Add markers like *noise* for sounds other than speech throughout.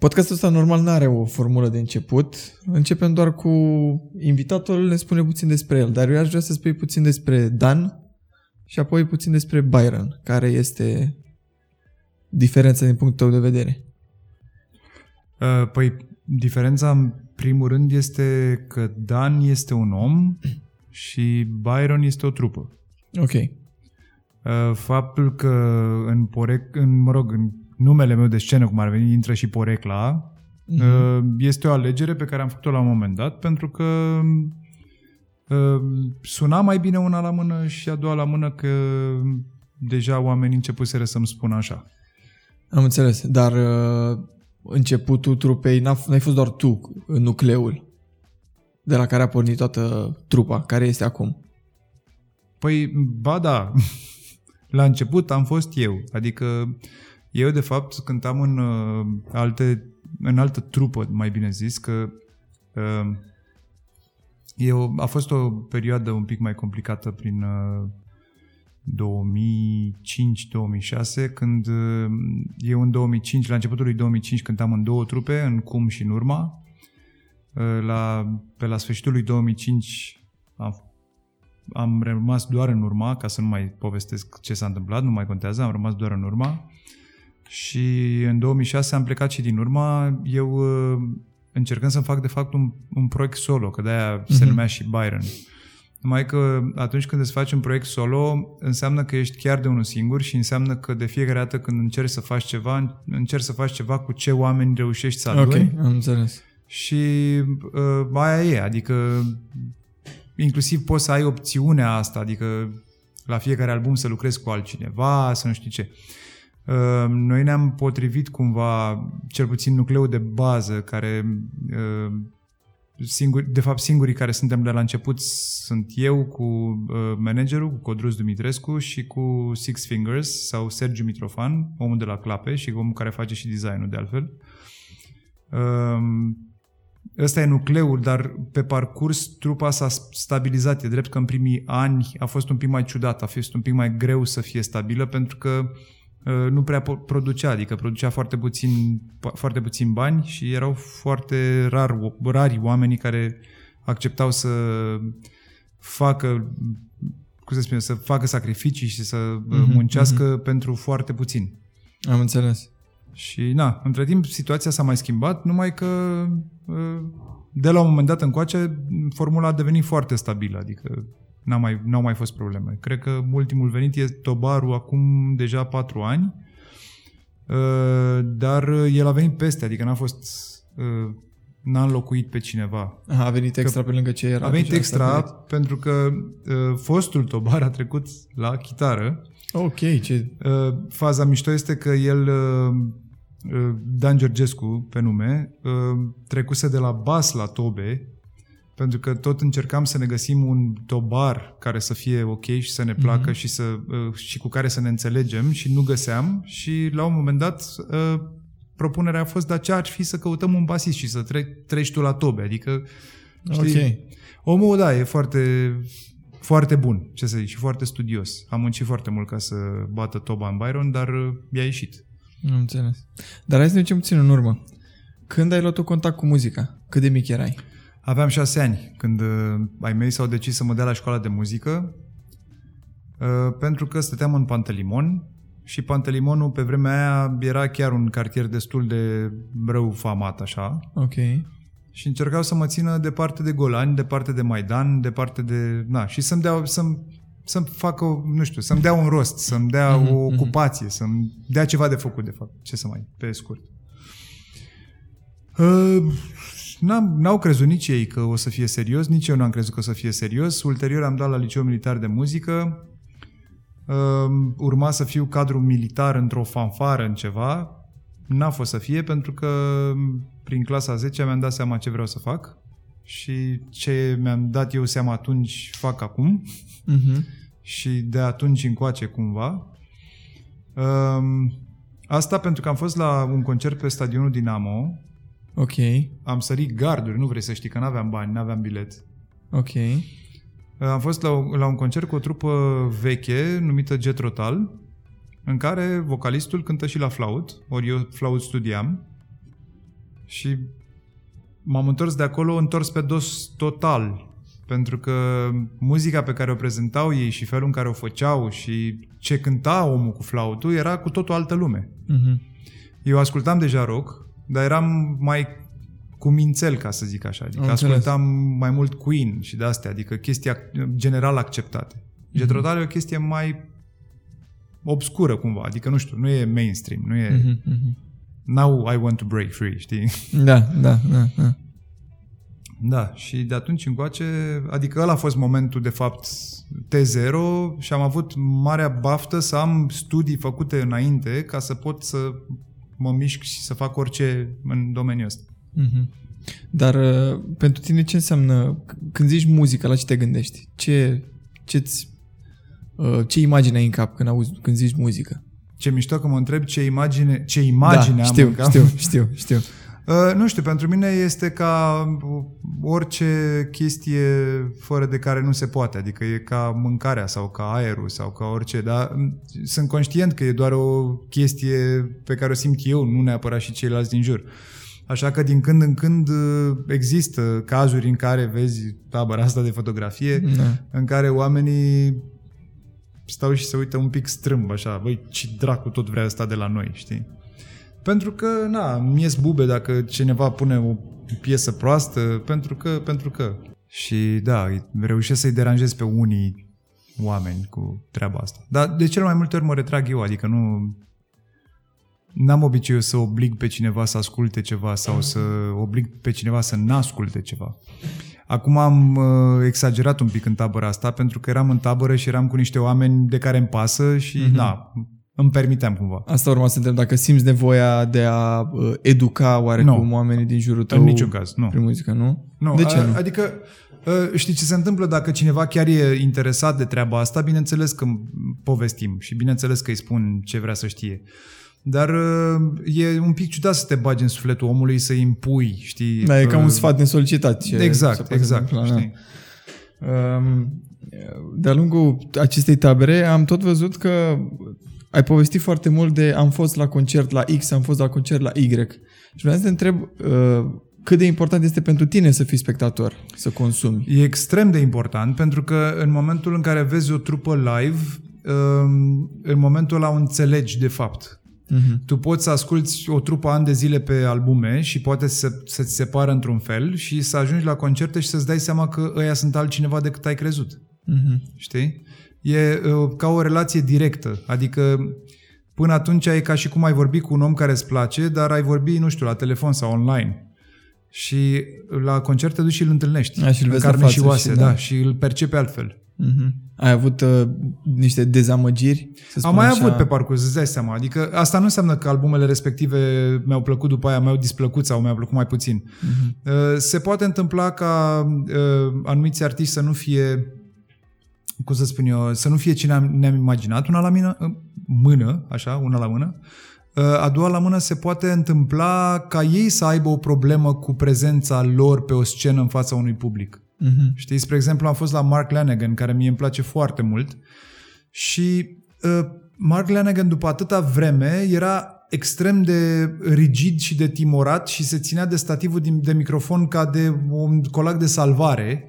Podcastul ăsta normal nu are o formulă de început. Începem doar cu invitatul, ne spune puțin despre el, dar eu aș vrea să spui puțin despre Dan și apoi puțin despre Byron, care este diferența din punctul tău de vedere. Uh, Păi, diferența în primul rând este că Dan este un om și Byron este o trupă. Ok. Uh, Faptul că în, porec, în, mă rog, în numele meu de scenă, cum ar veni, intră și porecla, uh, este o alegere pe care am făcut-o la un moment dat, pentru că uh, suna mai bine una la mână și a doua la mână că deja oamenii începuseră să-mi spună așa. Am înțeles, dar uh, începutul trupei n-a, f- n-ai fost doar tu în nucleul de la care a pornit toată trupa, care este acum. Păi, ba da, *laughs* la început am fost eu. Adică eu, de fapt, cântam în uh, alte, în altă trupă, mai bine zis, că uh, eu, a fost o perioadă un pic mai complicată prin uh, 2005-2006, când uh, eu în 2005, la începutul lui 2005, cântam în două trupe, în Cum și în Urma. Uh, La, pe la sfârșitul lui 2005 am am rămas doar în urma, ca să nu mai povestesc ce s-a întâmplat, nu mai contează, am rămas doar în urma. Și în 2006 am plecat și din urma, eu uh, încercând să fac de fapt un, un proiect solo, că de-aia se numea și Byron. Numai că atunci când îți faci un proiect solo, înseamnă că ești chiar de unul singur și înseamnă că de fiecare dată când încerci să faci ceva, încerci să faci ceva cu ce oameni reușești să Ok, aduni. am înțeles. Și uh, aia e, adică inclusiv poți să ai opțiunea asta, adică la fiecare album să lucrezi cu altcineva, să nu știu ce. Uh, noi ne-am potrivit cumva, cel puțin nucleul de bază, care uh, singuri, de fapt singurii care suntem de la început sunt eu cu uh, managerul, cu Codrus Dumitrescu și cu Six Fingers sau Sergiu Mitrofan, omul de la Clape și omul care face și designul de altfel. Um, Ăsta e nucleul, dar pe parcurs trupa s-a stabilizat. E drept că în primii ani a fost un pic mai ciudat, a fost un pic mai greu să fie stabilă pentru că uh, nu prea po- producea, adică producea foarte puțin, foarte puțin bani și erau foarte rar, rari oamenii care acceptau să facă cum să spun, eu, să facă sacrificii și să mm-hmm, muncească mm-hmm. pentru foarte puțin. Am înțeles. Și na, între timp situația s-a mai schimbat, numai că uh, de la un moment dat încoace formula a devenit foarte stabilă, adică n-a mai, n-au mai fost probleme. Cred că ultimul venit e Tobaru acum deja patru ani, uh, dar el a venit peste, adică n-a fost uh, n-a înlocuit pe cineva. Aha, a venit extra pe lângă ce era. A venit deja extra stabilit. pentru că uh, fostul Tobar a trecut la chitară Ok, ce... Uh, faza mișto este că el, uh, uh, Dan Georgescu pe nume, uh, trecuse de la bas la tobe, pentru că tot încercam să ne găsim un tobar care să fie ok și să ne placă mm-hmm. și, să, uh, și cu care să ne înțelegem și nu găseam și la un moment dat uh, propunerea a fost, dar ce ar fi să căutăm un basist și să tre- treci tu la tobe, adică știi, Ok. Omul, da, e foarte, foarte bun, ce să zic, și foarte studios. Am muncit foarte mult ca să bată Toba în Byron, dar uh, i-a ieșit. Am înțeles. Dar hai să ne ducem puțin în urmă. Când ai luat tu contact cu muzica? Cât de mic erai? Aveam șase ani când uh, ai mei s-au decis să mă dea la școala de muzică uh, pentru că stăteam în Pantelimon și Pantelimonul pe vremea aia era chiar un cartier destul de rău famat așa Ok. și încercau să mă țină departe de Golani, departe de Maidan, departe de... Na, și să-mi dea, să-mi, să-mi facă, nu știu, să-mi dea un rost, să-mi dea Mhm, o ocupație, să-mi dea ceva de făcut, de fapt. Ce să mai, pe scurt. Uh, n-am, n-au crezut nici ei că o să fie serios, nici eu n-am crezut că o să fie serios. Ulterior am dat la Liceul Militar de Muzică. Uh, urma să fiu cadru militar într-o fanfară, în ceva. N-a fost să fie pentru că prin clasa 10 mi-am dat seama ce vreau să fac și ce mi-am dat eu seama atunci fac acum Mhm. *laughs* și de atunci încoace cumva. Um, asta pentru că am fost la un concert pe stadionul Dinamo, Ok. am sărit garduri, nu vrei să știi că n-aveam bani, n-aveam bilet. Ok. Am fost la, la un concert cu o trupă veche numită Jet Rotal, în care vocalistul cântă și la flaut, ori eu flaut studiam. Și m-am întors de acolo, întors pe dos total. Pentru că muzica pe care o prezentau ei și felul în care o făceau și ce cânta omul cu flautul era cu totul altă lume. Mhm. Eu ascultam deja rock, dar eram mai cu mințel, ca să zic așa. Adică Am înțeles. ascultam mai mult Queen și de astea, adică chestii ac- general acceptate. Mhm. Jethro Tull e o chestie mai obscură cumva, adică nu știu, nu e mainstream, nu e Mhm, mhm. now I want to break free, știi? Da, da, da, da. Da, și de atunci încoace, adică ăla a fost momentul de fapt T0 și am avut marea baftă să am studii făcute înainte ca să pot să mă mișc și să fac orice în domeniul ăsta. Mhm. Dar uh, pentru tine ce înseamnă, c- când zici muzică, la ce te gândești? Ce, ce-ți, uh, ce imagine ai în cap când, auzi, când zici muzică? Ce mișto că mă întreb ce imagine, ce imagine da, am știu, în cap. știu, știu, știu. Uh, nu știu, pentru mine este ca orice chestie fără de care nu se poate, adică e ca mâncarea sau ca aerul sau ca orice, dar m, sunt conștient că e doar o chestie pe care o simt eu, nu neapărat și ceilalți din jur. Așa că din când în când uh, există cazuri în care vezi tabăra asta de fotografie, Da. în care oamenii stau și se uită un pic strâmb, așa, băi, ce dracu tot vrea asta de la noi, știi? Pentru că, na, mi ies bube dacă cineva pune o piesă proastă, pentru că, pentru că. Și da, reușesc să-i deranjez pe unii oameni cu treaba asta. Dar de cel mai multe ori mă retrag eu, adică nu... N-am obiceiul să oblig pe cineva să asculte ceva sau să oblig pe cineva să n-asculte ceva. Acum am uh, exagerat un pic în tabăra asta pentru că eram în tabără și eram cu niște oameni de care îmi pasă și, mm-hmm. na, îmi permiteam cumva. Asta urma să întreb, dacă simți nevoia de a uh, educa oarecum Nu. oamenii din jurul tău În niciun caz, nu. prin muzică, nu? Nu, De ce a, nu? Adică, uh, știi ce se întâmplă dacă cineva chiar e interesat de treaba asta, bineînțeles că povestim și bineînțeles că îi spun ce vrea să știe. Dar uh, e un pic ciudat să te bagi în sufletul omului, să-i impui, știi? Da, e ca uh, un sfat nesolicitat. Ce se Exact, poate exact, întâmpla, da. știi? Um, De-a lungul acestei tabere am tot văzut că ai povestit foarte mult de am fost la concert la X, am fost la concert la Y. Și vreau să te întreb uh, cât de important este pentru tine să fii spectator, să consumi. E extrem de important pentru că în momentul în care vezi o trupă live, um, în momentul ăla o înțelegi de fapt. Mhm. Tu poți să asculti o trupă ani de zile pe albume și poate să, să-ți separă într-un fel și să ajungi la concerte și să-ți dai seama că ăia sunt altcineva decât ai crezut. Mhm. Știi? E uh, ca o relație directă. Adică până atunci e ca și cum ai vorbi cu un om care îți place, dar ai vorbi, nu știu, la telefon sau online. Și la concert te duci și îl întâlnești. A, și îl în vezi la carne față și oase, și- da. da. și îl percepe altfel. Mhm. Ai avut uh, niște dezamăgiri? Să Am spun mai așa? avut pe parcurs, îți dai seama. Adică asta nu înseamnă că albumele respective mi-au plăcut după aia, mi-au displăcut sau mi-au plăcut mai puțin. Uh, Se poate întâmpla ca uh, anumiți artiști să nu fie cum să spun eu, să nu fie cine am- ne-am imaginat, una la mână, mână, așa, una la mână. Uh, A doua la mână se poate întâmpla ca ei să aibă o problemă cu prezența lor pe o scenă în fața unui public. Mhm. Știți, spre exemplu, am fost la Mark Lanegan, care mie îmi place foarte mult și uh, Mark Lanegan după atâta vreme era extrem de rigid și de timorat și se ținea de stativul din- de microfon ca de un colac de salvare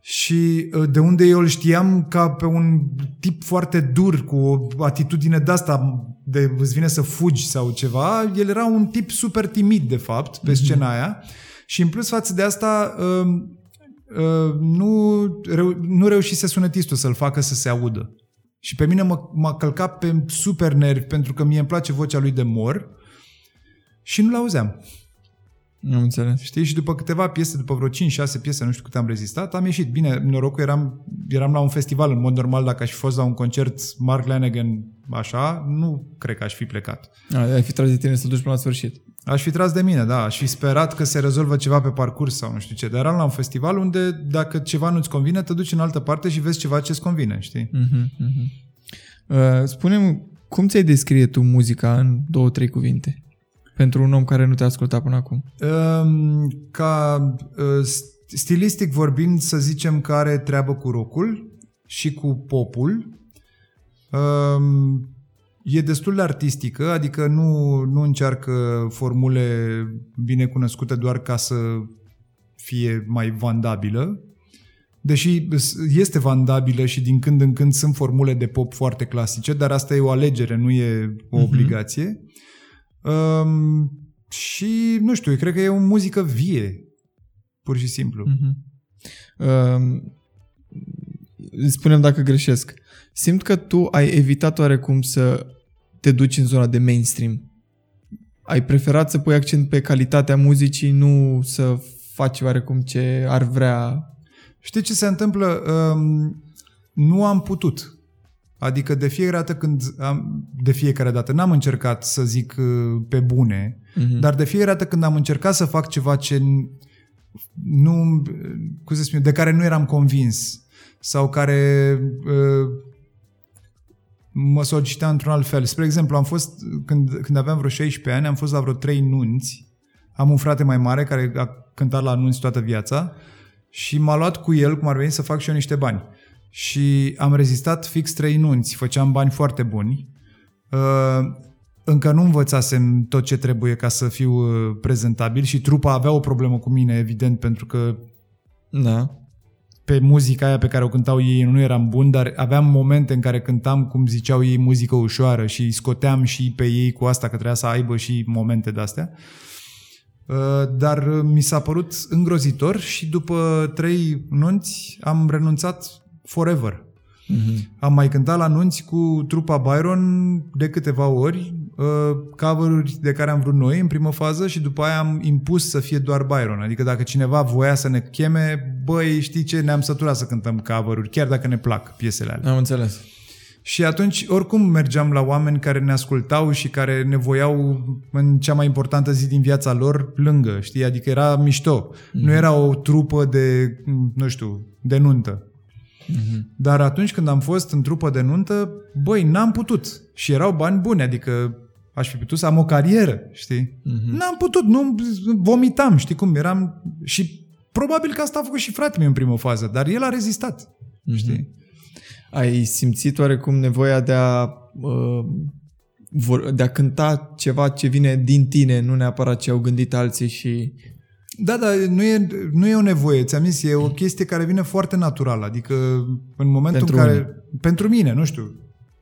și uh, de unde eu îl știam ca pe un tip foarte dur, cu o atitudine de asta, de îți vine să fugi sau ceva, el era un tip super timid, de fapt, pe scena aia și în plus față de asta uh, uh, nu, reu- nu reușise sunetistul să-l facă să se audă. Și pe mine mă, m-a călcat pe super nervi pentru că mie îmi place vocea lui de mor și nu-l auzeam. Am înțeles. Știi? Și după câteva piese, după vreo 5-6 piese, nu știu cât am rezistat, am ieșit. Bine, norocul eram, eram la un festival, în mod normal, dacă aș fi fost la un concert Mark Lanegan așa, nu cred că aș fi plecat. A, ai fi tras de tine să duci până la sfârșit. Aș fi tras de mine, da, aș fi sperat că se rezolvă ceva pe parcurs sau nu știu ce, dar eram la un festival unde dacă ceva nu-ți convine, te duci în altă parte și vezi ceva ce-ți convine, știi? Mhm, mhm. Uh, spune-mi, cum ți-ai descrie tu muzica în două, trei cuvinte? Pentru un om care nu te-a ascultat până acum. Um, ca uh, stilistic vorbind, să zicem că are treabă cu rockul și cu popul. Um, e destul de artistică, adică nu, nu încearcă formule bine cunoscute doar ca să fie mai vandabilă, deși este vandabilă și din când în când sunt formule de pop foarte clasice, dar asta e o alegere, nu e o obligație. Uh-huh. Um, și, nu știu, cred că e o muzică vie, pur și simplu. Uh-huh. Uh, spunem dacă greșesc. Simt că tu ai evitat oarecum să te duci în zona de mainstream. Ai preferat să pui accent pe calitatea muzicii, nu să faci oarecum ce ar vrea. Știi ce se întâmplă? Um, nu am putut. Adică de fiecare dată când am, de fiecare dată n-am încercat să zic uh, pe bune, uh-huh. dar de fiecare dată când am încercat să fac ceva ce nu, cum să spun, de care nu eram convins sau care uh, mă solicita într-un alt fel. Spre exemplu, am fost, când, când aveam vreo 16 ani, am fost la vreo 3 nunți. Am un frate mai mare care a cântat la nunți toată viața și m-a luat cu el, cum ar veni, să fac și eu niște bani. Și am rezistat fix 3 nunți, făceam bani foarte buni. Uh, încă nu învățasem tot ce trebuie ca să fiu uh, prezentabil și trupa avea o problemă cu mine, evident, pentru că da pe muzica aia pe care o cântau ei nu eram bun, dar aveam momente în care cântam, cum ziceau ei, muzică ușoară și scoteam și pe ei cu asta că trebuia să aibă și momente de-astea. Uh, dar mi s-a părut îngrozitor și după trei nunți am renunțat forever. Mm-hmm. Am mai cântat la nunți cu trupa Byron de câteva ori, uh, cover de care am vrut noi în primă fază și după aia am impus să fie doar Byron. Adică dacă cineva voia să ne cheme, băi, știi ce, ne-am săturat să cântăm cover chiar dacă ne plac piesele alea. Am înțeles. Și atunci, oricum mergeam la oameni care ne ascultau și care ne voiau în cea mai importantă zi din viața lor lângă, știi? Adică era mișto. Mm-hmm. Nu era o trupă de, nu știu, de nuntă. Mm-hmm. Dar atunci când am fost în trupă de nuntă, băi, n-am putut. Și erau bani buni, adică aș fi putut să am o carieră, știi? Mm-hmm. N-am putut, nu vomitam, știi cum, eram... Și probabil că asta a făcut și fratele meu în primă fază, dar el a rezistat, mm-hmm. știi? Ai simțit oarecum nevoia de a, uh, de a cânta ceva ce vine din tine, nu neapărat ce au gândit alții și da, da, nu e, nu e o nevoie, ți-am zis, e o chestie care vine foarte natural, adică în momentul pentru în care... Mine. Pentru mine, nu știu.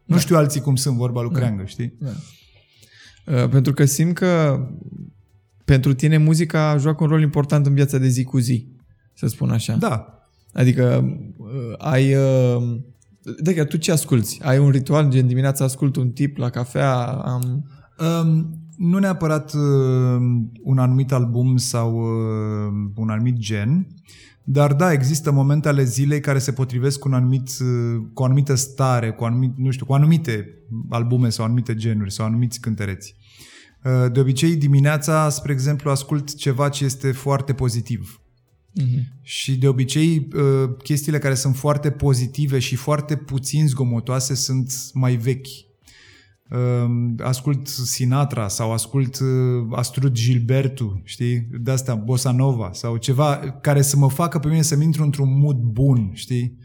Nu da. știu alții cum sunt vorba lui da. Creangă, știi? Da. Uh, pentru că simt că pentru tine muzica joacă un rol important în viața de zi cu zi, să spun așa. Da. Adică uh, ai... Uh, da, tu ce asculti? Ai un ritual, gen dimineața ascult un tip la cafea, am... Um, nu neapărat uh, un anumit album sau uh, un anumit gen, dar da, există momente ale zilei care se potrivesc cu, un anumit, uh, cu o anumită stare, cu, anumit, nu știu, cu anumite albume sau anumite genuri sau anumiți cântăreți. Uh, de obicei, dimineața, spre exemplu, ascult ceva ce este foarte pozitiv. Uh-huh. Și de obicei, uh, chestiile care sunt foarte pozitive și foarte puțin zgomotoase sunt mai vechi ascult Sinatra sau ascult uh, Astrud Gilbertu, știi, de asta Bossa Nova sau ceva care să mă facă pe mine să-mi intru într-un mood bun, știi?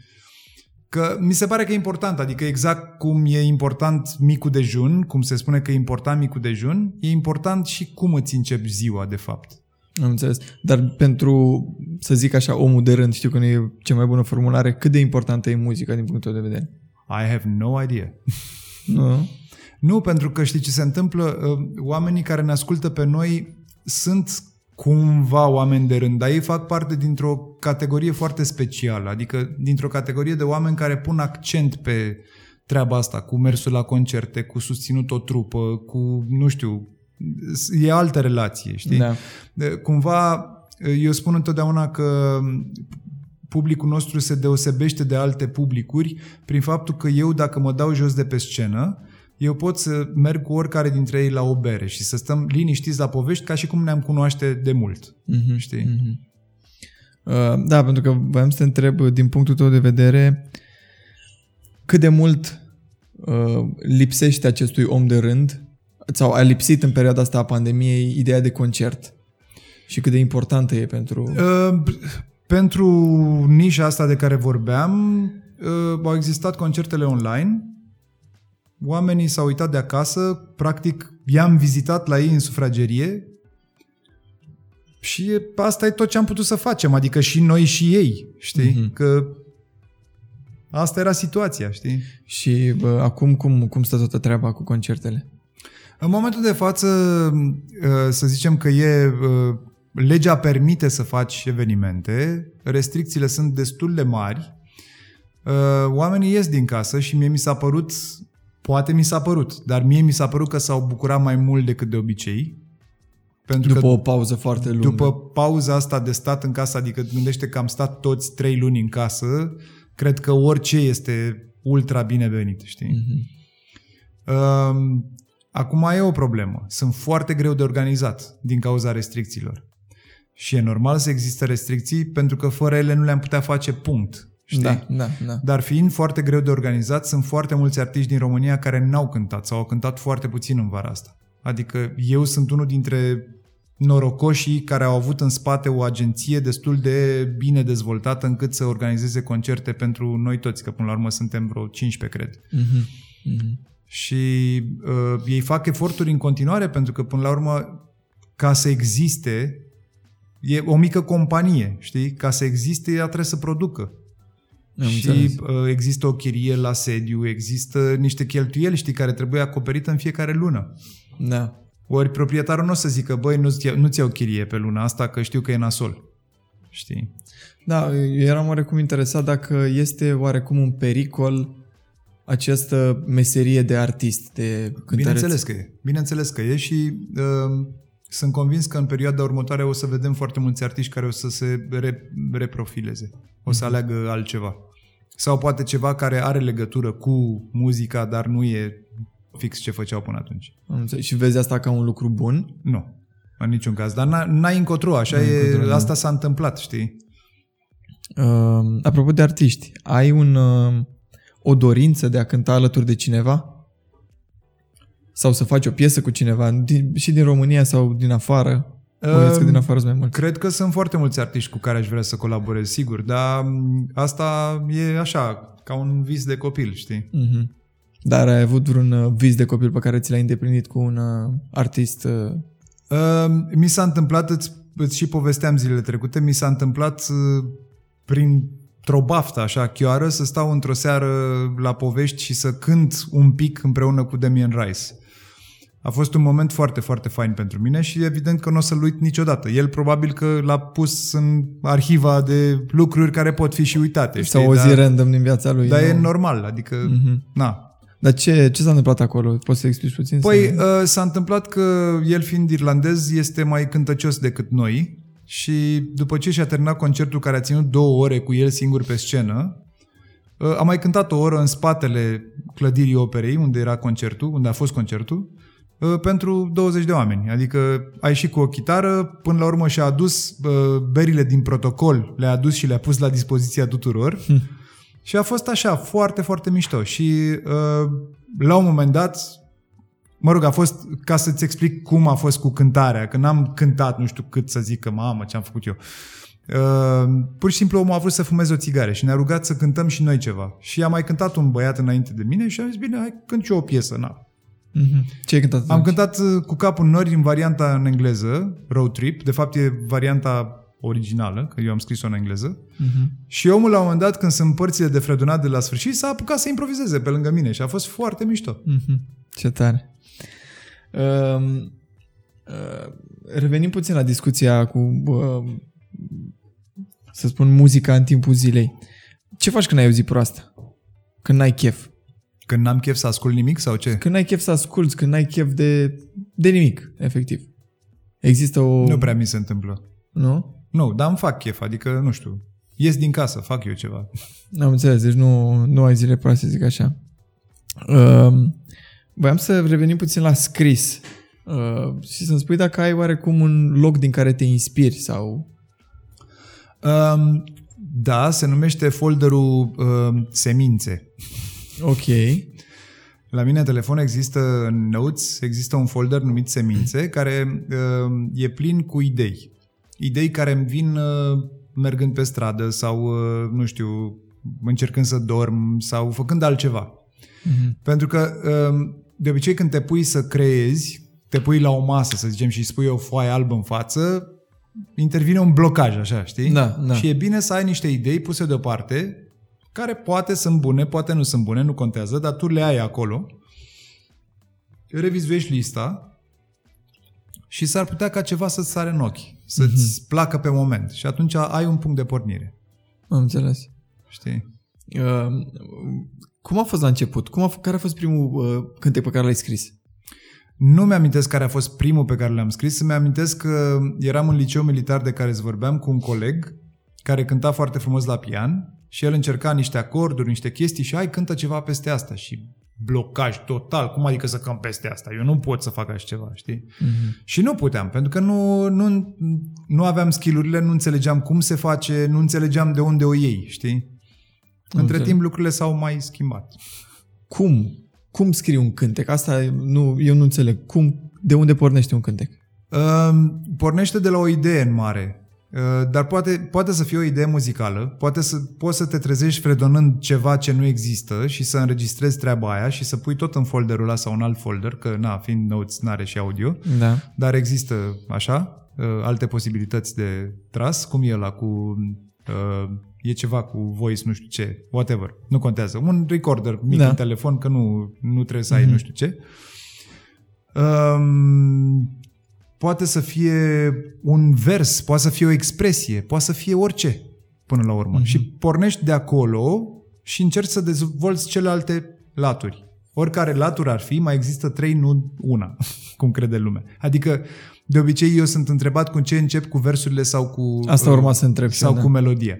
Că mi se pare că e important, adică exact cum e important micul dejun, cum se spune că e important micul dejun, e important și cum îți începi ziua, de fapt. Am înțeles. Dar pentru, să zic așa, omul de rând, știu că nu e cea mai bună formulare, cât de importantă e muzica din punctul de vedere? I have no idea. Nu? *laughs* Nu, pentru că știi ce se întâmplă? Uh, oamenii care ne ascultă pe noi sunt cumva oameni de rând, dar ei fac parte dintr-o categorie foarte specială, adică dintr-o categorie de oameni care pun accent pe treaba asta, cu mersul la concerte, cu susținut o trupă, cu, nu știu, e altă relație, știi? Da. Cumva, eu spun întotdeauna că publicul nostru se deosebește de alte publicuri prin faptul că eu, dacă mă dau jos de pe scenă, eu pot să merg cu oricare dintre ei la o bere și să stăm liniștiți la povești ca și cum ne-am cunoaște de mult. Mm-hmm, știi? Mm-hmm. Uh, da, pentru că voiam să te întreb din punctul tău de vedere cât de mult uh, lipsește acestui om de rând sau a lipsit în perioada asta a pandemiei ideea de concert și cât de importantă e pentru... Uh, pentru nișa asta de care vorbeam, uh, au existat concertele online oamenii s-au uitat de acasă, practic i-am vizitat la ei în sufragerie și asta e tot ce am putut să facem, adică și noi și ei, știi? Mm-hmm. Că asta era situația, știi? Și bă, acum cum, cum stă toată treaba cu concertele? În momentul de față, ă, să zicem că e ă, legea permite să faci evenimente, restricțiile sunt destul de mari, ă, oamenii ies din casă și mie mi s-a părut, poate mi s-a părut, dar mie mi s-a părut că s-au bucurat mai mult decât de obicei. Pentru după că o pauză foarte lungă. După pauza asta de stat în casă, adică gândește că am stat toți trei luni în casă, cred că orice este ultra binevenit, știi? Mm-hmm. Acum e o problemă. Sunt foarte greu de organizat din cauza restricțiilor. Și e normal să existe restricții pentru că fără ele nu le-am putea face punct. Știi? Da, da, da. Dar fiind foarte greu de organizat, sunt foarte mulți artiști din România care n-au cântat sau au cântat foarte puțin în vara asta. Adică eu sunt unul dintre norocoșii care au avut în spate o agenție destul de bine dezvoltată încât să organizeze concerte pentru noi toți, că până la urmă suntem vreo 15, cred. Mm-hmm. Mm-hmm și uh, ei fac eforturi în continuare pentru că, până la urmă, ca să existe, e o mică companie, știi? Ca să existe, ea trebuie să producă. Am și uh, există o chirie la sediu, există niște cheltuieli, știi, care trebuie acoperită în fiecare lună. Da. Ori proprietarul nu o să zică, băi, nu-ți, nu-ți iau chirie pe luna asta, că știu că e nasol. Știi? Da, eu eram oarecum interesat dacă este oarecum un pericol această meserie de artist, de cântăreț? Bineînțeles că e. Bineînțeles că e și uh, sunt convins că în perioada următoare o să vedem foarte mulți artiști care o să se re- reprofileze. O să mm-hmm. aleagă altceva. Sau poate ceva care are legătură cu muzica, dar nu e fix ce făceau până atunci. Și vezi asta ca un lucru bun? Nu, în niciun caz. Dar n-ai încotro, așa n-ai e, încotro, asta s-a întâmplat, știi? Uh, apropo de artiști, ai un... Uh o dorință de a cânta alături de cineva? Sau să faci o piesă cu cineva, din, și din România sau din afară? Uh, că din afară mai mulți. Cred că sunt foarte mulți artiști cu care aș vrea să colaborez, sigur, dar asta e așa, ca un vis de copil, știi? Mm-hmm. Dar ai avut vreun uh, vis de copil pe care ți l-ai îndeplinit cu un uh, artist? Uh... Uh, mi s-a întâmplat, îți, îți și povesteam zilele trecute, mi s-a întâmplat uh, prin într-o baftă așa chioară să stau într-o seară la povești și să cânt un pic împreună cu Damien Rice. A fost un moment foarte, foarte fain pentru mine și evident că nu o să-l uit niciodată. El probabil că l-a pus în arhiva de lucruri care pot fi și uitate. Sau o zi dar, random din viața lui. Dar nu? e normal, adică, mm-hmm. na. Dar ce, ce s-a întâmplat acolo? Poți să explici puțin? Păi să... uh, s-a întâmplat că el fiind irlandez este mai cântăcios decât noi și după ce și-a terminat concertul care a ținut două ore cu el singur pe scenă, ă, a mai cântat o oră în spatele clădirii operei, unde era concertul, unde a fost concertul, ă, pentru 20 de oameni. Adică a ieșit cu o chitară, până la urmă și-a adus ă, berile din protocol, le-a adus și le-a pus la dispoziția tuturor. Hm. Și a fost așa, foarte, foarte mișto. Și la un moment dat, Mă rog, a fost ca să-ți explic cum a fost cu cântarea, că n-am cântat nu știu cât să zic că mamă ce am făcut eu. Uh, pur și simplu omul a vrut să fumeze o țigare și ne-a rugat să cântăm și noi ceva. Și a mai cântat un băiat înainte de mine și am zis, bine, hai cânt și eu o piesă, na. Mm-hmm. Ce ai cântat? Am cântat uh, cu capul în nori în varianta în engleză, Road Trip. De fapt e varianta originală, că eu am scris-o în engleză. Mm-hmm. Și omul la un moment dat, când sunt părțile de fredonat de la sfârșit, s-a apucat să improvizeze pe lângă mine și a fost foarte mișto. Mm-hmm. Ce tare. Uh, uh, revenim puțin la discuția cu, uh, să spun, muzica în timpul zilei. Ce faci când ai auzit proastă? Când n-ai chef? Când n-am chef să ascult nimic sau ce? Când n-ai chef să asculți, când n-ai chef de, de nimic, efectiv. Există o... Nu prea mi se întâmplă. Nu? Nu, dar îmi fac chef, adică, nu știu, ies din casă, fac eu ceva. Am înțeles, deci nu, nu ai zile proaste, zic așa. Uh, Voiam să revenim puțin la scris uh, și să-mi spui dacă ai oarecum un loc din care te inspiri sau... Um, da, se numește folderul uh, semințe. Ok. La mine în telefon există în Notes, există un folder numit semințe care uh, e plin cu idei. Idei care îmi vin uh, mergând pe stradă sau, uh, nu știu, încercând să dorm sau făcând altceva. Mhm. Pentru că um, de obicei când te pui să creezi, te pui la o masă, să zicem, și spui o foaie albă în față, intervine un blocaj, așa, știi? Da, da. Și e bine să ai niște idei puse deoparte, care poate sunt bune, poate nu sunt bune, nu contează, dar tu le ai acolo, revizuiești lista și s-ar putea ca ceva să-ți sare în ochi, să-ți Mhm. placă pe moment. Și atunci ai un punct de pornire, Am înțeles. știi? Uh, cum a fost la început? Cum a f- care a fost primul uh, cântec pe care l-ai scris? Nu mi-amintesc care a fost primul pe care l-am scris, îmi amintesc că eram în liceu militar de care îți vorbeam cu un coleg care cânta foarte frumos la pian și el încerca niște acorduri, niște chestii și hai cântă ceva peste asta și blocaj total. Cum adică să cânt peste asta? Eu nu pot să fac așa ceva, știi? Mm-hmm. Și nu puteam, pentru că nu, nu, nu aveam skillurile, nu înțelegeam cum se face, nu înțelegeam de unde o iei, știi? Între înțeleg. timp lucrurile s-au mai schimbat. Cum? Cum scrii un cântec? Asta nu, eu nu înțeleg. Cum, de unde pornește un cântec? Uh, pornește de la o idee în mare, uh, dar poate, poate să fie o idee muzicală, poate să poți să te trezești fredonând ceva ce nu există și să înregistrezi treaba aia și să pui tot în folderul ăla sau în alt folder, că na, fiind notes n-are și audio, Da. dar există așa, uh, alte posibilități de tras, cum e ăla cu... Uh, e ceva cu voice, nu știu ce, whatever, nu contează. Un recorder mic Da. în telefon, că nu, nu trebuie să ai Mhm. nu știu ce. Um, poate să fie un vers, poate să fie o expresie, poate să fie orice până la urmă. Mhm. Și pornești de acolo și încerci să dezvolți celelalte laturi. Oricare latură ar fi, mai există trei, nu una, *laughs* cum crede lumea. Adică, de obicei, eu sunt întrebat cu ce încep cu versurile sau cu... Asta uh, urma să întreb și sau eu, da. cu melodia.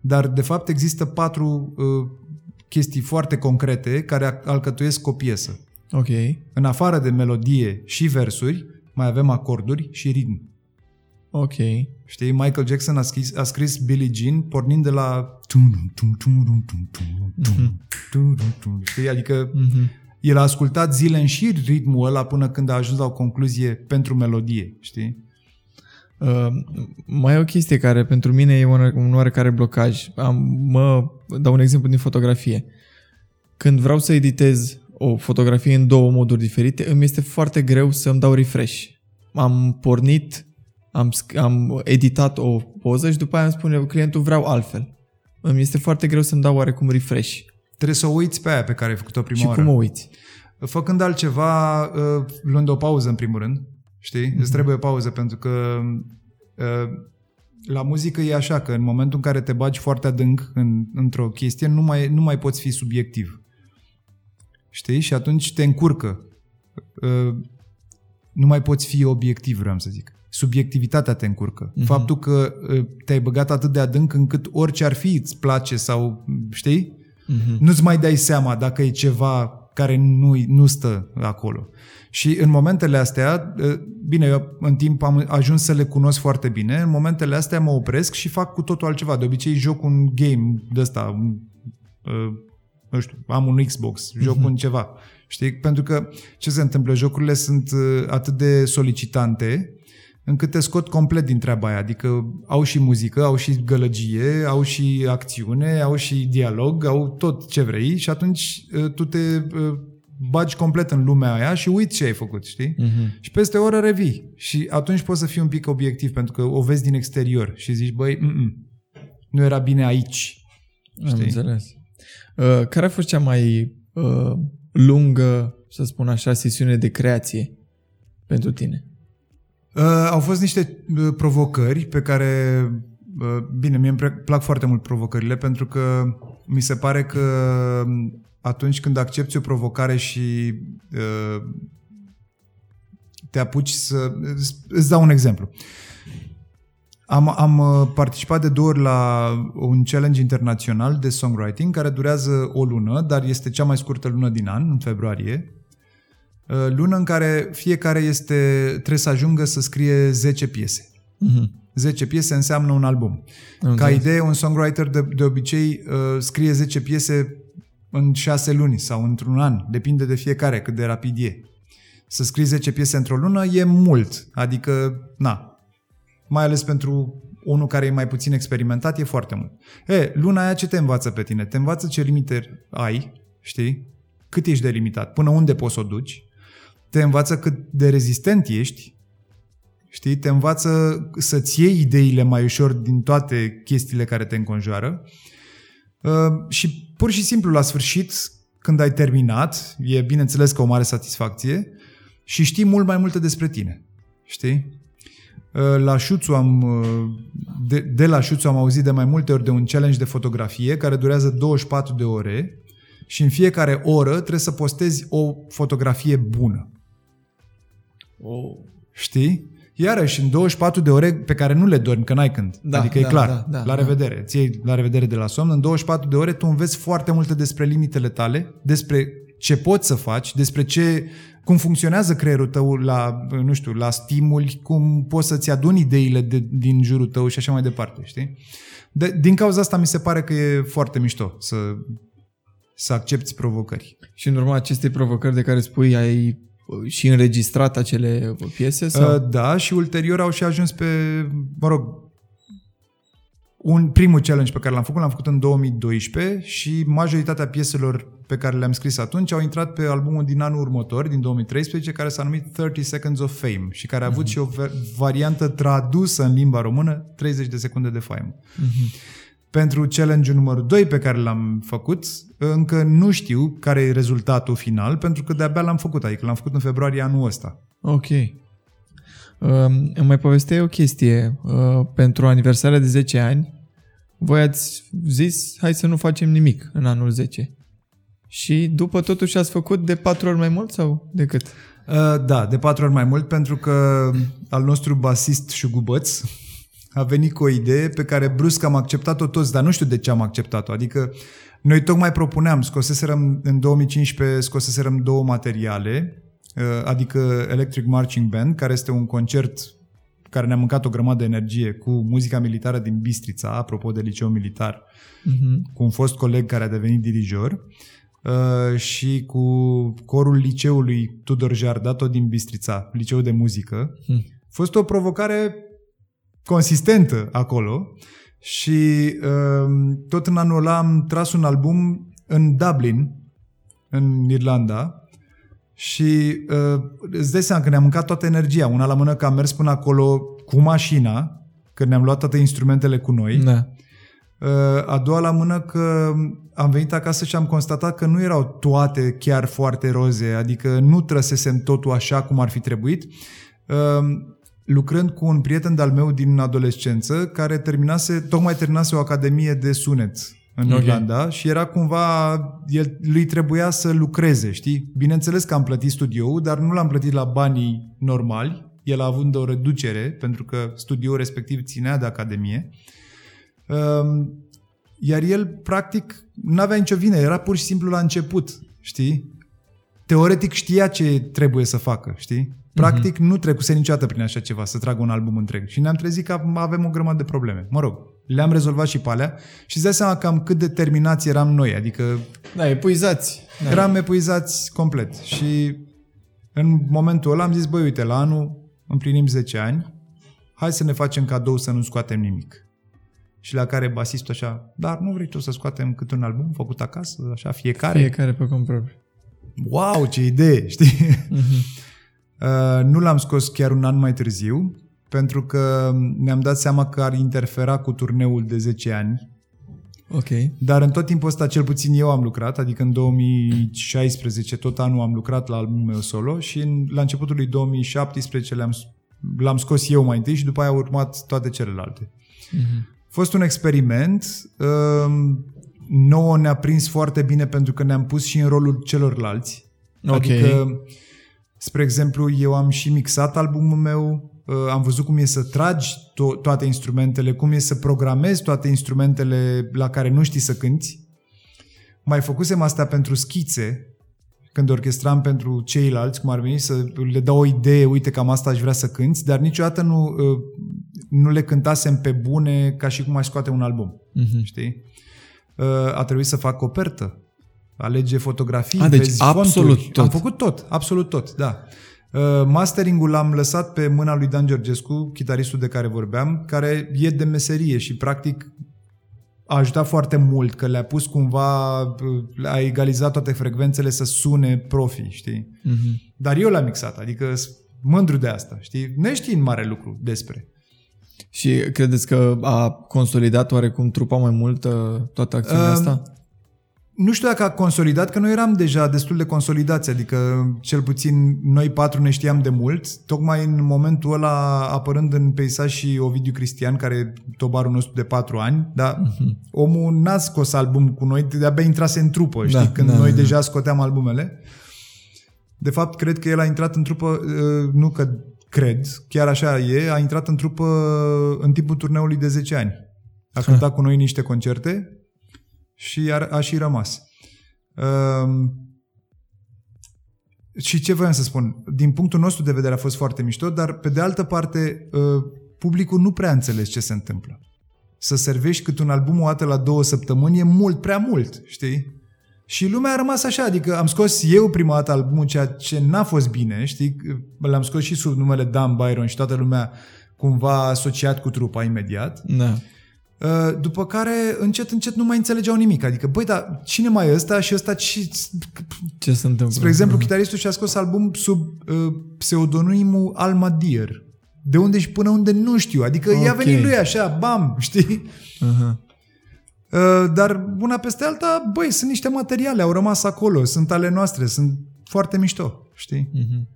Dar, de fapt, există patru uh, chestii foarte concrete care alcătuiesc o piesă. Ok. În afară de melodie și versuri, mai avem acorduri și ritm. Ok. Știi, Michael Jackson a scris, a scris Billie Jean pornind de la... Știi, adică mm-hmm. el a ascultat zile în șir ritmul ăla până când a ajuns la o concluzie pentru melodie, știi? Uh, mai e o chestie care pentru mine e un, un oarecare blocaj. Am, mă dau un exemplu din fotografie. Când vreau să editez o fotografie în două moduri diferite, îmi este foarte greu să-mi dau refresh. Am pornit, am, sc- am editat o poză și după aia îmi spune clientul vreau altfel. Îmi este foarte greu să-mi dau oarecum refresh. Trebuie să o uiți pe aia pe care ai făcut-o prima și oară. cum o uiți? Făcând altceva, uh, luând o pauză în primul rând, știi? Mhm. Îți trebuie o pauză pentru că uh, la muzică e așa că în momentul în care te bagi foarte adânc în, într-o chestie, nu mai, nu mai poți fi subiectiv. Știi? Și atunci te încurcă. Uh, Nu mai poți fi obiectiv, vreau să zic. Subiectivitatea te încurcă. Mhm. Faptul că uh, te-ai băgat atât de adânc încât orice ar fi îți place sau, știi? Mhm. nu-ți mai dai seama dacă e ceva care nu, nu stă acolo. Și în momentele astea, ă, bine, eu în timp am ajuns să le cunosc foarte bine, în momentele astea mă opresc și fac cu totul altceva. De obicei joc un game de ăsta, un, ă, nu știu, am un Xbox, joc Mhm. un ceva. Știi? Pentru că ce se întâmplă? Jocurile sunt ă, atât de solicitante încât te scot complet din treaba aia. Adică au și muzică, au și gălăgie, au și acțiune, au și dialog, au tot ce vrei și atunci uh, tu te uh, bagi complet în lumea aia și uiți ce ai făcut, știi? Mhm. Și peste o oră revii și atunci poți să fii un pic obiectiv pentru că o vezi din exterior și zici, băi, mm-mm, nu era bine aici. Am Știi? înțeles. Uh, care a fost cea mai uh, lungă, să spun așa, sesiune de creație pentru tine? Uh, au fost niște uh, provocări pe care, uh, bine, mie îmi pre- plac foarte mult provocările pentru că mi se pare că um, atunci când accepti o provocare și uh, te apuci să... îți- Îți dau un exemplu. Am, am uh, participat de două ori la un challenge internațional de songwriting care durează o lună, dar este cea mai scurtă lună din an, în februarie. Uh, Lună în care fiecare este, trebuie să ajungă să scrie 10 piese. Mhm. 10 piese înseamnă un album. Am Ca înțeles. idee, un songwriter de, de obicei uh, scrie 10 piese în 6 luni sau într-un an, depinde de fiecare cât de rapid e. Să scrii 10 piese într-o lună e mult, adică, na, mai ales pentru unul care e mai puțin experimentat, e foarte mult. E, luna aia ce te învață pe tine? Te învață ce limite ai, știi? cât ești de limitat, până unde poți să o duci, te învață cât de rezistent ești, știi, te învață să-ți iei ideile mai ușor din toate chestiile care te înconjoară uh, și pur și simplu la sfârșit, când ai terminat, e bineînțeles că o mare satisfacție și știi mult mai multe despre tine, știi? Uh, la Șuțu am, uh, de, de la Șuțu am auzit de mai multe ori de un challenge de fotografie care durează 24 de ore și în fiecare oră trebuie să postezi o fotografie bună. Oh. Știi? Iarăși, în 24 de ore pe care nu le dormi, că n-ai când. Da, adică da, e clar. da, da, la da. revedere. Ți iei la revedere de la somn. În 24 de ore tu înveți foarte multe despre limitele tale, despre ce poți să faci, despre ce cum funcționează creierul tău la, nu știu, la stimuli, cum poți să-ți aduni ideile de, din jurul tău și așa mai departe, știi? De, din cauza asta mi se pare că e foarte mișto să, să accepti provocări. Și în urma acestei provocări de care spui, ai uh, și înregistrat acele piese? Sau? Uh, Da, și ulterior au și ajuns pe, mă rog, un primul challenge pe care l-am făcut, l-am făcut în 2012 și majoritatea pieselor pe care le-am scris atunci au intrat pe albumul din anul următor, din 2013, care s-a numit 30 Seconds of Fame și care a avut și o va- variantă tradusă în limba română, 30 de secunde de faimă. Pentru challenge-ul numărul 2 pe care l-am făcut, încă nu știu care e rezultatul final, pentru că de-abia l-am făcut, adică l-am făcut în februarie anul ăsta. Ok. Um, îmi mai povesteai o chestie. Uh, pentru aniversarea de 10 ani, voi ați zis, hai să nu facem nimic în anul 10. Și după totuși ați făcut de 4 ori mai mult sau de cât? Uh, Da, de patru ori mai mult, pentru că al nostru basist Șugubăț a venit cu o idee pe care brusc am acceptat-o toți, dar nu știu de ce am acceptat-o. Adică noi tocmai propuneam, scoseserăm în 2015, scoseserăm două materiale, uh, adică Electric Marching Band, care este un concert care ne-a mâncat o grămadă de energie cu muzica militară din Bistrița, apropo de liceu militar, Mm-hmm. cu un fost coleg care a devenit dirijor uh, și cu corul liceului Tudor Jarda, tot din Bistrița, liceul de muzică. Hmm. A fost o provocare consistentă acolo și uh, tot în anul ăla am tras un album în Dublin, în Irlanda, și uh, îți dai seama că ne-a mâncat toată energia. Una la mână că am mers până acolo cu mașina, că ne-am luat toate instrumentele cu noi. Da. Uh, A doua la mână că am venit acasă și am constatat că nu erau toate chiar foarte roze, adică nu trăsesem totul așa cum ar fi trebuit. Uh, Lucrând cu un prieten de-al meu din adolescență care terminase, tocmai terminase o academie de sunet în Ok. okay. Irlanda și era cumva, el, lui trebuia să lucreze, știi? Bineînțeles că am plătit studioul, dar nu l-am plătit la banii normali, el având o reducere, pentru că studioul respectiv ținea de academie. Um, iar el, practic, nu avea nicio vină, era pur și simplu la început, știi? Teoretic știa ce trebuie să facă, știi? Practic nu trecuse niciodată prin așa ceva, să tragă un album întreg. Și ne-am trezit că avem o grămadă de probleme. Mă rog, le-am rezolvat și pe alea și îți dai seama cam cât de terminați eram noi. Adică Da, epuizați. Da. eram epuizați complet. Și în momentul ăla am zis, băi, uite, la anul împlinim 10 ani, hai să ne facem cadou să nu scoatem nimic. Și la care basistul așa, dar nu vrei tu să scoatem câte un album făcut acasă, așa, fiecare? Fiecare pe cont propriu. Wow, ce idee, știi? Mhm. *laughs* Uh, nu l-am scos chiar un an mai târziu, pentru că ne-am dat seama că ar interfera cu turneul de 10 ani. Ok. Dar în tot timpul ăsta, cel puțin eu am lucrat, adică în 2016 tot anul am lucrat la albumul meu solo și în, la începutul lui 2017 le-am, l-am scos eu mai întâi și după aia au urmat toate celelalte. Mhm. A fost un experiment. Um, nouă ne-a prins foarte bine pentru că ne-am pus și în rolul celorlalți. Ok. Adică, spre exemplu, eu am și mixat albumul meu, uh, am văzut cum e să tragi to- toate instrumentele, cum e să programezi toate instrumentele la care nu știi să cânti. Mai făcusem asta pentru schițe, când orchestram pentru ceilalți, cum ar veni să le dau o idee, uite cam asta aș vrea să cânti, dar niciodată nu, uh, nu le cântasem pe bune ca și cum aș scoate un album, Mhm. știi? Uh, A trebuit să fac copertă, alege fotografii, A, deci vezi absolut fonturi. tot. Am făcut tot, absolut tot, da. Uh, Mastering-ul l-am lăsat pe mâna lui Dan Georgescu, chitaristul de care vorbeam, care e de meserie și practic a ajutat foarte mult, că le-a pus cumva, a egalizat toate frecvențele să sune profi, știi? Mhm. Dar eu l-am mixat, adică sunt mândru de asta, știi? Neștiind mare lucru despre. Și credeți că a consolidat oarecum trupa mai mult uh, toată acțiunea Um, asta? Nu știu dacă a consolidat, că noi eram deja destul de consolidați, adică cel puțin noi patru ne știam de mult. Tocmai în momentul ăla, apărând în peisaj și Ovidiu Cristian, care e tobarul nostru de patru ani, dar Mhm. omul n-a scos album cu noi, de-abia intrase în trupă, știi, Da, când da, noi da. deja scoteam albumele. De fapt, cred că el a intrat în trupă, uh, nu că cred, chiar așa e, a intrat în trupă în timpul turneului de 10 ani. A cântat cu noi niște concerte și a, a și rămas. Um, și ce voiam să spun? Din punctul nostru de vedere a fost foarte mișto, dar pe de altă parte uh, publicul nu prea a înțeles ce se întâmplă. Să servești cât un album o dată la două săptămâni e mult, prea mult, știi? Și lumea a rămas așa, adică am scos eu prima dată albumul, ceea ce n-a fost bine, știi? L-am scos și sub numele Dan Byron și toată lumea cumva asociat cu trupa imediat. Da. Uh, După care, încet, încet nu mai înțelegeau nimic. Adică, băi, dar cine mai e ăsta și ăsta? Ce... Ce se întâmplă? Spre exemplu, chitaristul și-a scos album sub uh, pseudonimul Alma Deer. De unde și până unde nu știu. Adică okay. i-a Ok. venit lui așa, bam, știi? Aha. Uh, dar una peste alta, băi, sunt niște materiale, au rămas acolo, sunt ale noastre, sunt foarte mișto, știi? Mhm.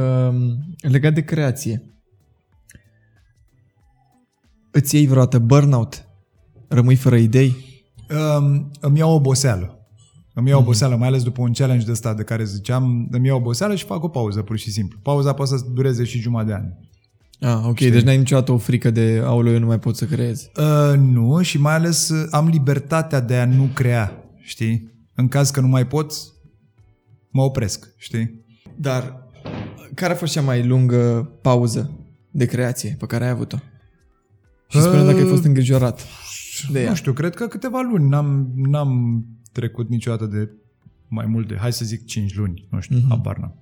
Um, legat de creație. Îți iei vreodată burnout? Rămâi fără idei? Um, îmi iau oboseală. Îmi iau oboseală, mai ales după un challenge de ăsta de care ziceam, îmi iau oboseală și fac o pauză, pur și simplu. Pauza poate să dureze și jumătate de ani. Ah, ok. Deci n-ai niciodată o frică de aoleu, eu nu mai pot să creez. Uh, nu, și mai ales uh, am libertatea de a nu crea, știi? În caz că nu mai pot, mă opresc, știi? Dar care a fost cea mai lungă pauză de creație pe care ai avut-o? Și spune dacă ai fost îngrijorat de ea. Nu știu, cred că câteva luni. N-am, n-am trecut niciodată de mai mult de, hai să zic, 5 luni. Nu știu, mm-hmm. habar n-am.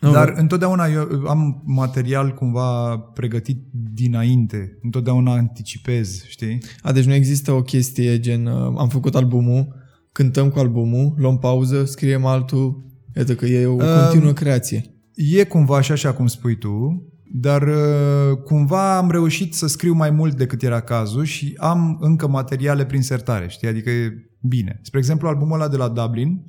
Nu, Dar întotdeauna eu am material cumva pregătit dinainte. Întotdeauna anticipez, știi? A, deci nu există o chestie gen uh, am făcut albumul, cântăm cu albumul, luăm pauză, scriem altul, iată că e o continuă creație. E cumva așa, așa cum spui tu, dar uh, cumva am reușit să scriu mai mult decât era cazul și am încă materiale prin sertare, știi? Adică e bine. Spre exemplu, albumul ăla de la Dublin,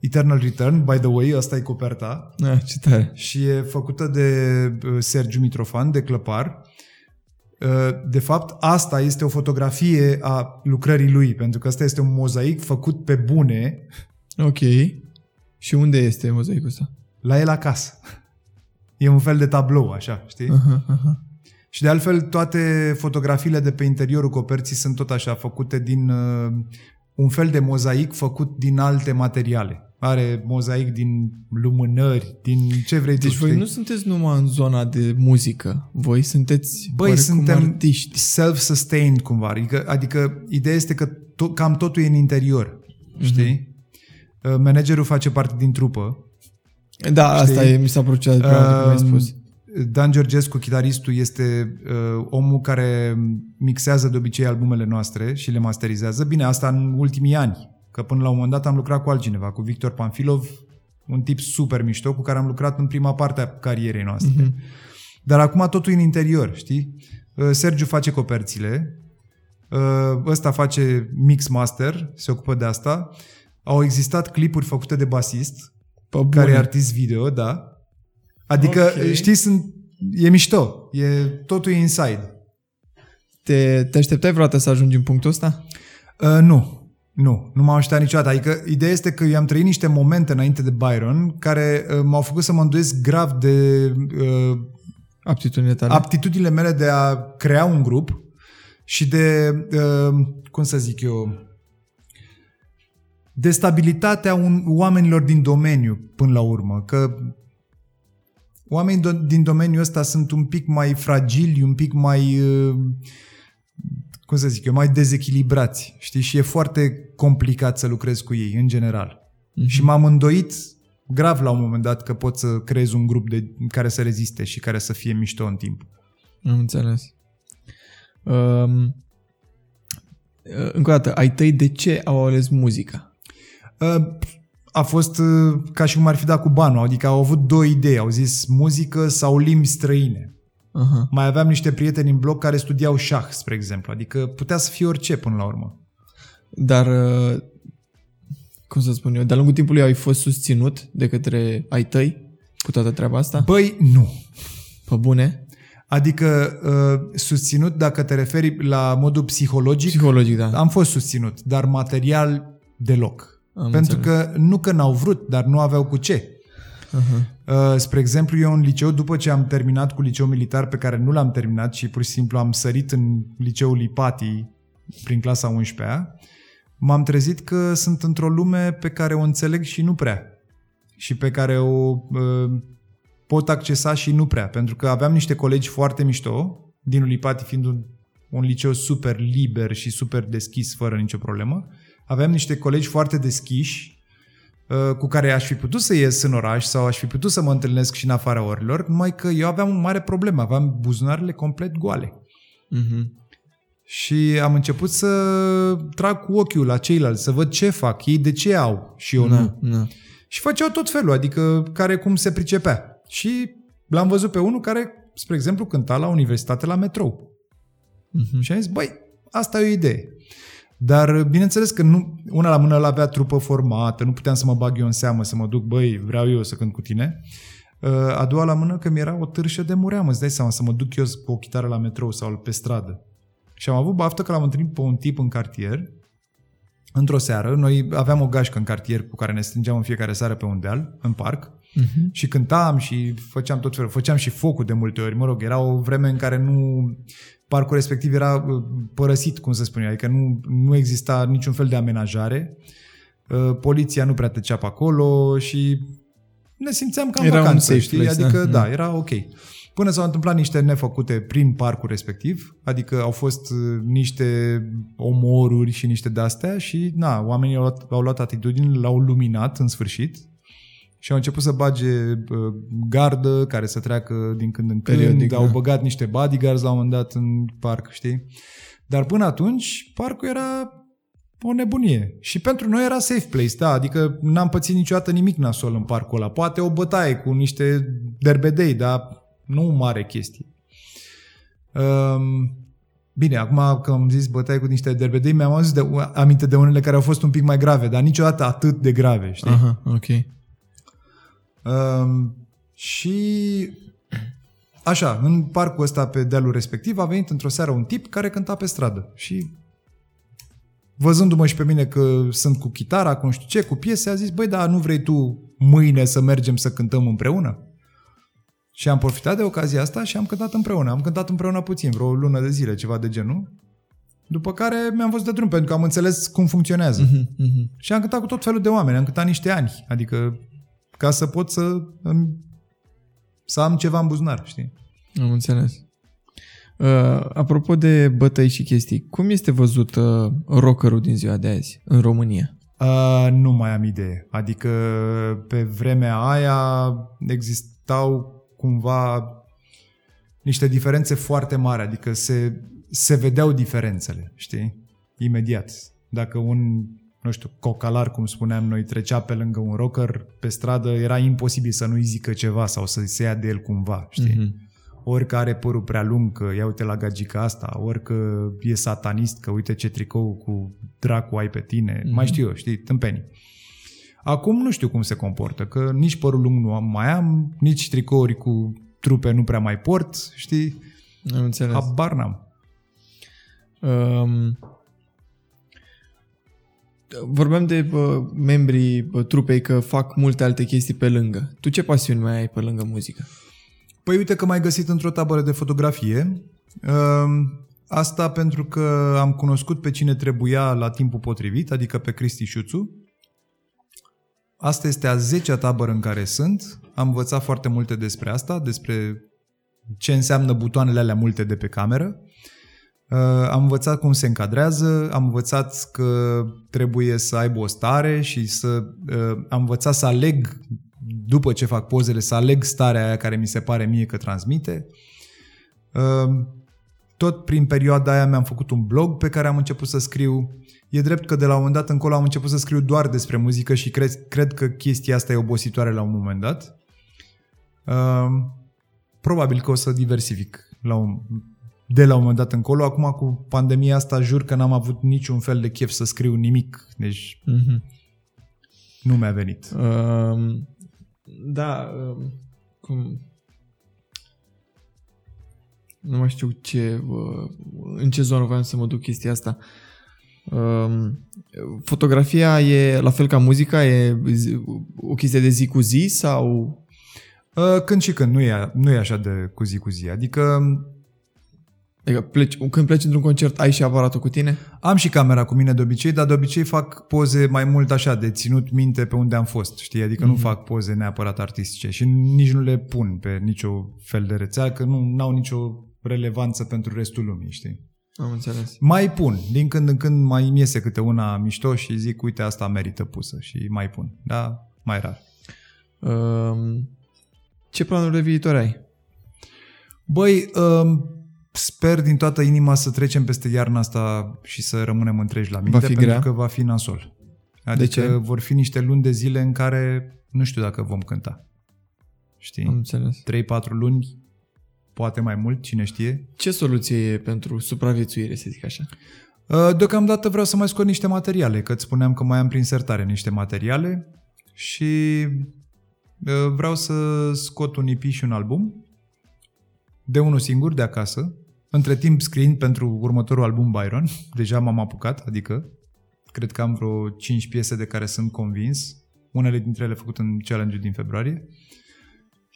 Eternal Return, by the way, asta e coperta, Ah, ce tare. și e făcută de uh, Sergiu Mitrofan, de Clăpar. Uh, De fapt, asta este o fotografie a lucrării lui, pentru că asta este un mozaic făcut pe bune Ok. Și unde este mozaicul ăsta? la el acasă. E un fel de tablou, așa, știi? Aha, aha. Și de altfel, toate fotografiile de pe interiorul coperții sunt tot așa, făcute din uh, un fel de mozaic făcut din alte materiale. Are mozaic din lumânări, din ce vrei Deci tu, voi știi? nu sunteți numai în zona de muzică. Voi sunteți Băi, oarecum suntem artiști. self-sustained cumva. Adică, adică ideea este că to- cam totul e în interior. Știi? Uh, Managerul face parte din trupă. Da, asta Știi? e, mi s-a părut cea cum ai Um, spus. Dan Georgescu, chitaristul, este uh, omul care mixează de obicei albumele noastre și le masterizează. Bine, asta în ultimii ani, că până la un moment dat am lucrat cu altcineva, cu Victor Panfilov, un tip super mișto cu care am lucrat în prima parte a carierei noastre. Mhm. Dar acum totul e în interior, știi? Uh, Sergiu face coperțile, uh, ăsta face mix master, se ocupă de asta. Au existat clipuri făcute de basist, Pe bune. care e artist video, da. Adică, Ok. okay. știi, sunt, e mișto. E, totul e inside. te, te așteptai vreodată să ajungi în punctul ăsta? Uh, nu. Nu, nu m-am așteptat niciodată. Adică ideea este că eu am trăit niște momente înainte de Byron care uh, m-au făcut să mă îndoiesc grav de uh, Aptitudinile tale? aptitudinile mele de a crea un grup și de, uh, cum să zic eu, de stabilitatea un, oamenilor din domeniu până la urmă. Că oamenii do- din domeniul ăsta sunt un pic mai fragili, un pic mai, uh, cum să zic eu, mai dezechilibrați. Știi? Și e foarte complicat să lucrezi cu ei, în general. Mhm. Și m-am îndoit grav la un moment dat că pot să creez un grup de, care să reziste și care să fie mișto în timp. Am înțeles. Um, Uh, Încă o dată, ai tăi de ce au ales muzica? Uh, A fost uh, ca și cum ar fi dat cu banul, adică au avut două idei, au zis muzică sau limbi străine. Aha. Mai aveam niște prieteni în bloc care studiau șah, spre exemplu, adică putea să fie orice până la urmă. Dar, uh, cum să spun eu, de-a lungul timpului ai fost susținut de către ai tăi cu toată treaba asta? Băi, nu. Pe bune? Adică uh, susținut, dacă te referi la modul psihologic, Psihologic, da. am fost susținut, dar material deloc. Am Pentru înțeles. că nu că n-au vrut, dar nu aveau cu ce. Aha. Uh, spre exemplu, eu în liceu, după ce am terminat cu liceu militar, pe care nu l-am terminat și pur și simplu am sărit în liceul Lipati prin clasa 11-a, m-am trezit că sunt într-o lume pe care o înțeleg și nu prea. Și pe care o uh, pot accesa și nu prea. Pentru că aveam niște colegi foarte mișto, din Lipati fiind un, un liceu super liber și super deschis, fără nicio problemă. Aveam niște colegi foarte deschiși, uh, cu care aș fi putut să ies în oraș sau aș fi putut să mă întâlnesc și în afara orilor, numai că eu aveam un mare problemă, aveam buzunarele complet goale. Mhm. Și am început să trag cu ochiul la ceilalți, să văd ce fac, ei de ce au și eu Na, nu. na. Și făceau tot felul, adică care cum se pricepea. Și l-am văzut pe unul care, spre exemplu, cânta la universitate la metrou. Mhm. Și am zis, băi, asta e o idee. Dar bineînțeles că nu, una la mână el avea trupă formată, nu puteam să mă bag eu în seamă, să mă duc, băi, vreau eu să cânt cu tine. Uh, A doua la mână că mi-era o târșă de muream, îți dai seama, să mă duc eu cu o chitară la metrou sau pe stradă. Și am avut baftă că l-am întâlnit pe un tip în cartier, într-o seară, noi aveam o gașcă în cartier cu care ne strângeam în fiecare seară pe un deal, în parc, Mhm. și cântam și făceam tot felul, făceam și focul de multe ori, mă rog, era o vreme în care nu, parcul respectiv era uh, părăsit, cum să spun eu, adică nu, nu exista niciun fel de amenajare, Uh, poliția nu prea tăcea pe acolo și ne simțeam ca în Era un vacanță, safe știi? place, adică, da. da, era ok. Până s-au întâmplat niște nefăcute prin parcul respectiv, adică au fost uh, niște omoruri și niște de-astea și, na, oamenii au luat, au luat atitudini, l-au luminat în sfârșit și au început să bage uh, gardă care să treacă din când în când, Periodic, au da. băgat niște bodyguards la un moment dat în parc, știi? Dar până atunci, parcul era o nebunie. Și pentru noi era safe place, da, adică n-am pățit niciodată nimic nasol în parcul ăla. Poate o bătaie cu niște derbedei, dar nu mare chestie. Um, bine, acum că am zis bătaie cu niște derbedei, mi-am adus de, aminte de unele care au fost un pic mai grave, dar niciodată atât de grave, știi? Aha, ok. Um, și așa, în parcul ăsta pe dealul respectiv a venit într-o seară un tip care cânta pe stradă și văzându-mă și pe mine că sunt cu chitara, cu nu știu ce, cu piese, a zis, băi, dar nu vrei tu mâine să mergem să cântăm împreună? Și am profitat de ocazia asta și am cântat împreună. Am cântat împreună puțin, vreo lună de zile, ceva de genul. După care mi-am văzut de drum, pentru că am înțeles cum funcționează. Mhm, mhm. Și am cântat cu tot felul de oameni, am cântat niște ani, adică ca să pot să, îmi- să am ceva în buzunar, știi? Am înțeles. Uh, apropo de bătăi și chestii, cum este văzut uh, rockerul din ziua de azi în România? Uh, nu mai am idee. Adică pe vremea aia existau cumva niște diferențe foarte mari, adică se, se vedeau diferențele, știi? Imediat. Dacă un, nu știu, cocalar, cum spuneam noi, trecea pe lângă un rocker pe stradă, era imposibil să nu-i zică ceva sau să se ia de el cumva, știi? Mhm. ori că are părul prea lung, că ia uite la gagica asta, ori că e satanist, că uite ce tricou cu dracu ai pe tine, mm-hmm. mai știu eu, știi, tâmpenii. Acum nu știu cum se comportă, că nici părul lung nu am mai am, nici tricouri cu trupe nu prea mai port, știi, Am înțeles. habar n-am. Um, vorbeam de bă, membrii bă, trupei că fac multe alte chestii pe lângă. Tu ce pasiuni mai ai pe lângă muzică? Păi uite că m-ai găsit într-o tabără de fotografie. Um, Asta pentru că am cunoscut pe cine trebuia la timpul potrivit, adică pe Cristi Șuțu. Asta este a 10-a tabără în care sunt. Am învățat foarte multe despre asta, despre ce înseamnă butoanele alea multe de pe cameră. Uh, am învățat cum se încadrează, am învățat că trebuie să aibă o stare și să uh, am învățat să aleg după ce fac pozele, să aleg starea aia care mi se pare mie că transmite. Uh, tot prin perioada aia mi-am făcut un blog pe care am început să scriu. E drept că de la un moment dat încolo am început să scriu doar despre muzică și cred, cred că chestia asta e obositoare la un moment dat. Uh, probabil că o să diversific la un, de la un moment dat încolo. Acum cu pandemia asta jur că n-am avut niciun fel de chef să scriu nimic. Deci Mhm. nu mi-a venit. Um, da, um, cum... Nu mai știu ce, uh, în ce zonă voiam să mă duc chestia asta. Um, fotografia e la fel ca muzica? E zi- o chestie de zi cu zi sau... Uh, Când și când, nu e, nu e așa de cu zi cu zi. Adică Adică pleci, când pleci într-un concert, ai și aparatul cu tine? am și camera cu mine de obicei, dar de obicei fac poze mai mult așa, de ținut minte pe unde am fost, știi? Adică Mhm. nu fac poze neapărat artistice și nici nu le pun pe nicio fel de rețea, că nu au nicio relevanță pentru restul lumii, știi? Am înțeles. Mai pun, din când în când mai îmi iese câte una mișto și zic, uite, asta merită pusă și mai pun, da? Mai rar. Um, ce planuri de viitor ai? Băi, um, sper din toată inima să trecem peste iarna asta și să rămânem întregi la minte, fi pentru grea? că va fi nasol. Adică ce? vor fi niște luni de zile în care nu știu dacă vom cânta. Am Știi? înțeles. 3-4 luni, poate mai mult, cine știe. Ce soluție e pentru supraviețuire, să zic așa? Uh, Deocamdată vreau să mai scot niște materiale, că îți spuneam că mai am prin sertare niște materiale și uh, vreau să scot un EP și un album de unul singur, de acasă, între timp scriind pentru următorul album Byron, deja m-am apucat, adică cred că am vreo 5 piese de care sunt convins, unele dintre ele făcute în challenge din februarie.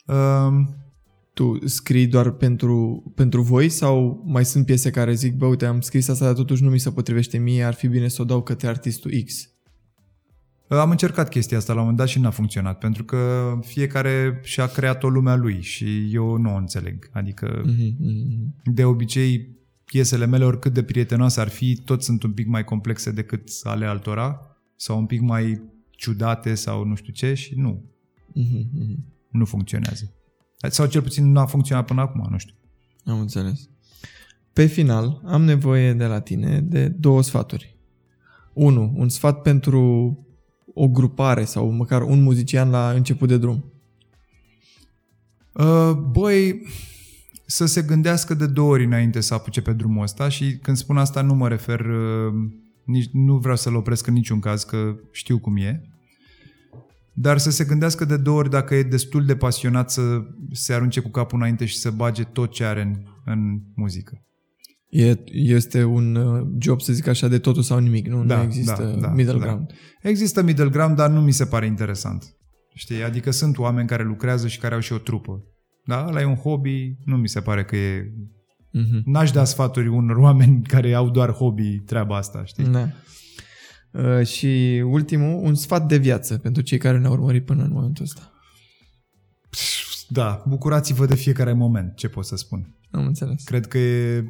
Uh, Tu scrii doar pentru, pentru voi sau mai sunt piese care zic, bă, uite, am scris asta, dar totuși nu mi se potrivește mie, ar fi bine să o dau către artistul X. Am încercat chestia asta la un moment dat și n-a funcționat, pentru că fiecare și-a creat o lume a lui și eu nu o înțeleg. Adică, Mm-hmm, mm-hmm. de obicei, piesele mele, oricât de prietenoase ar fi, tot sunt un pic mai complexe decât ale altora sau un pic mai ciudate sau nu știu ce și nu, Mm-hmm. nu funcționează. Sau cel puțin nu a funcționat până acum, nu știu. Am înțeles. Pe final, am nevoie de la tine de două sfaturi. Unu, un sfat pentru o grupare sau măcar un muzician la început de drum. Uh, băi, să se gândească de două ori înainte să apuce pe drumul ăsta și când spun asta nu mă refer, uh, nici, nu vreau să-l opresc în niciun caz, că știu cum e, dar să se gândească de două ori dacă e destul de pasionat să se arunce cu capul înainte și să bage tot ce are în, în muzică. E, este un uh, job, să zic așa, de totul sau nimic. Nu, Da, nu există da, da, middle da. ground. Există middle ground, dar nu mi se pare interesant. Știi? Adică sunt oameni care lucrează și care au și o trupă. Da, ăla e un hobby, nu mi se pare că e Mm-hmm. N-aș da sfaturi unor *laughs* oameni care au doar hobby treaba asta, știi? Da. Uh, și ultimul, un sfat de viață pentru cei care ne-au urmărit până în momentul ăsta. Da, bucurați-vă de fiecare moment, ce pot să spun. Am înțeles. Cred că e...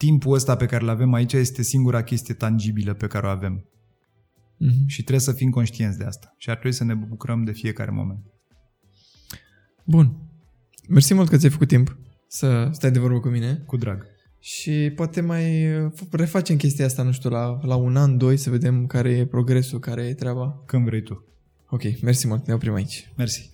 timpul ăsta pe care îl avem aici este singura chestie tangibilă pe care o avem. Mm-hmm. Și trebuie să fim conștienți de asta. Și ar trebui să ne bucurăm de fiecare moment. Bun. Mersi mult că ți-ai făcut timp să stai de vorbă cu mine Cu drag. și poate mai uh, refacem chestia asta, nu știu, la, la un an, doi, să vedem care e progresul, care e treaba. Când vrei tu. Ok, mersi mult, ne oprim aici. Mersi.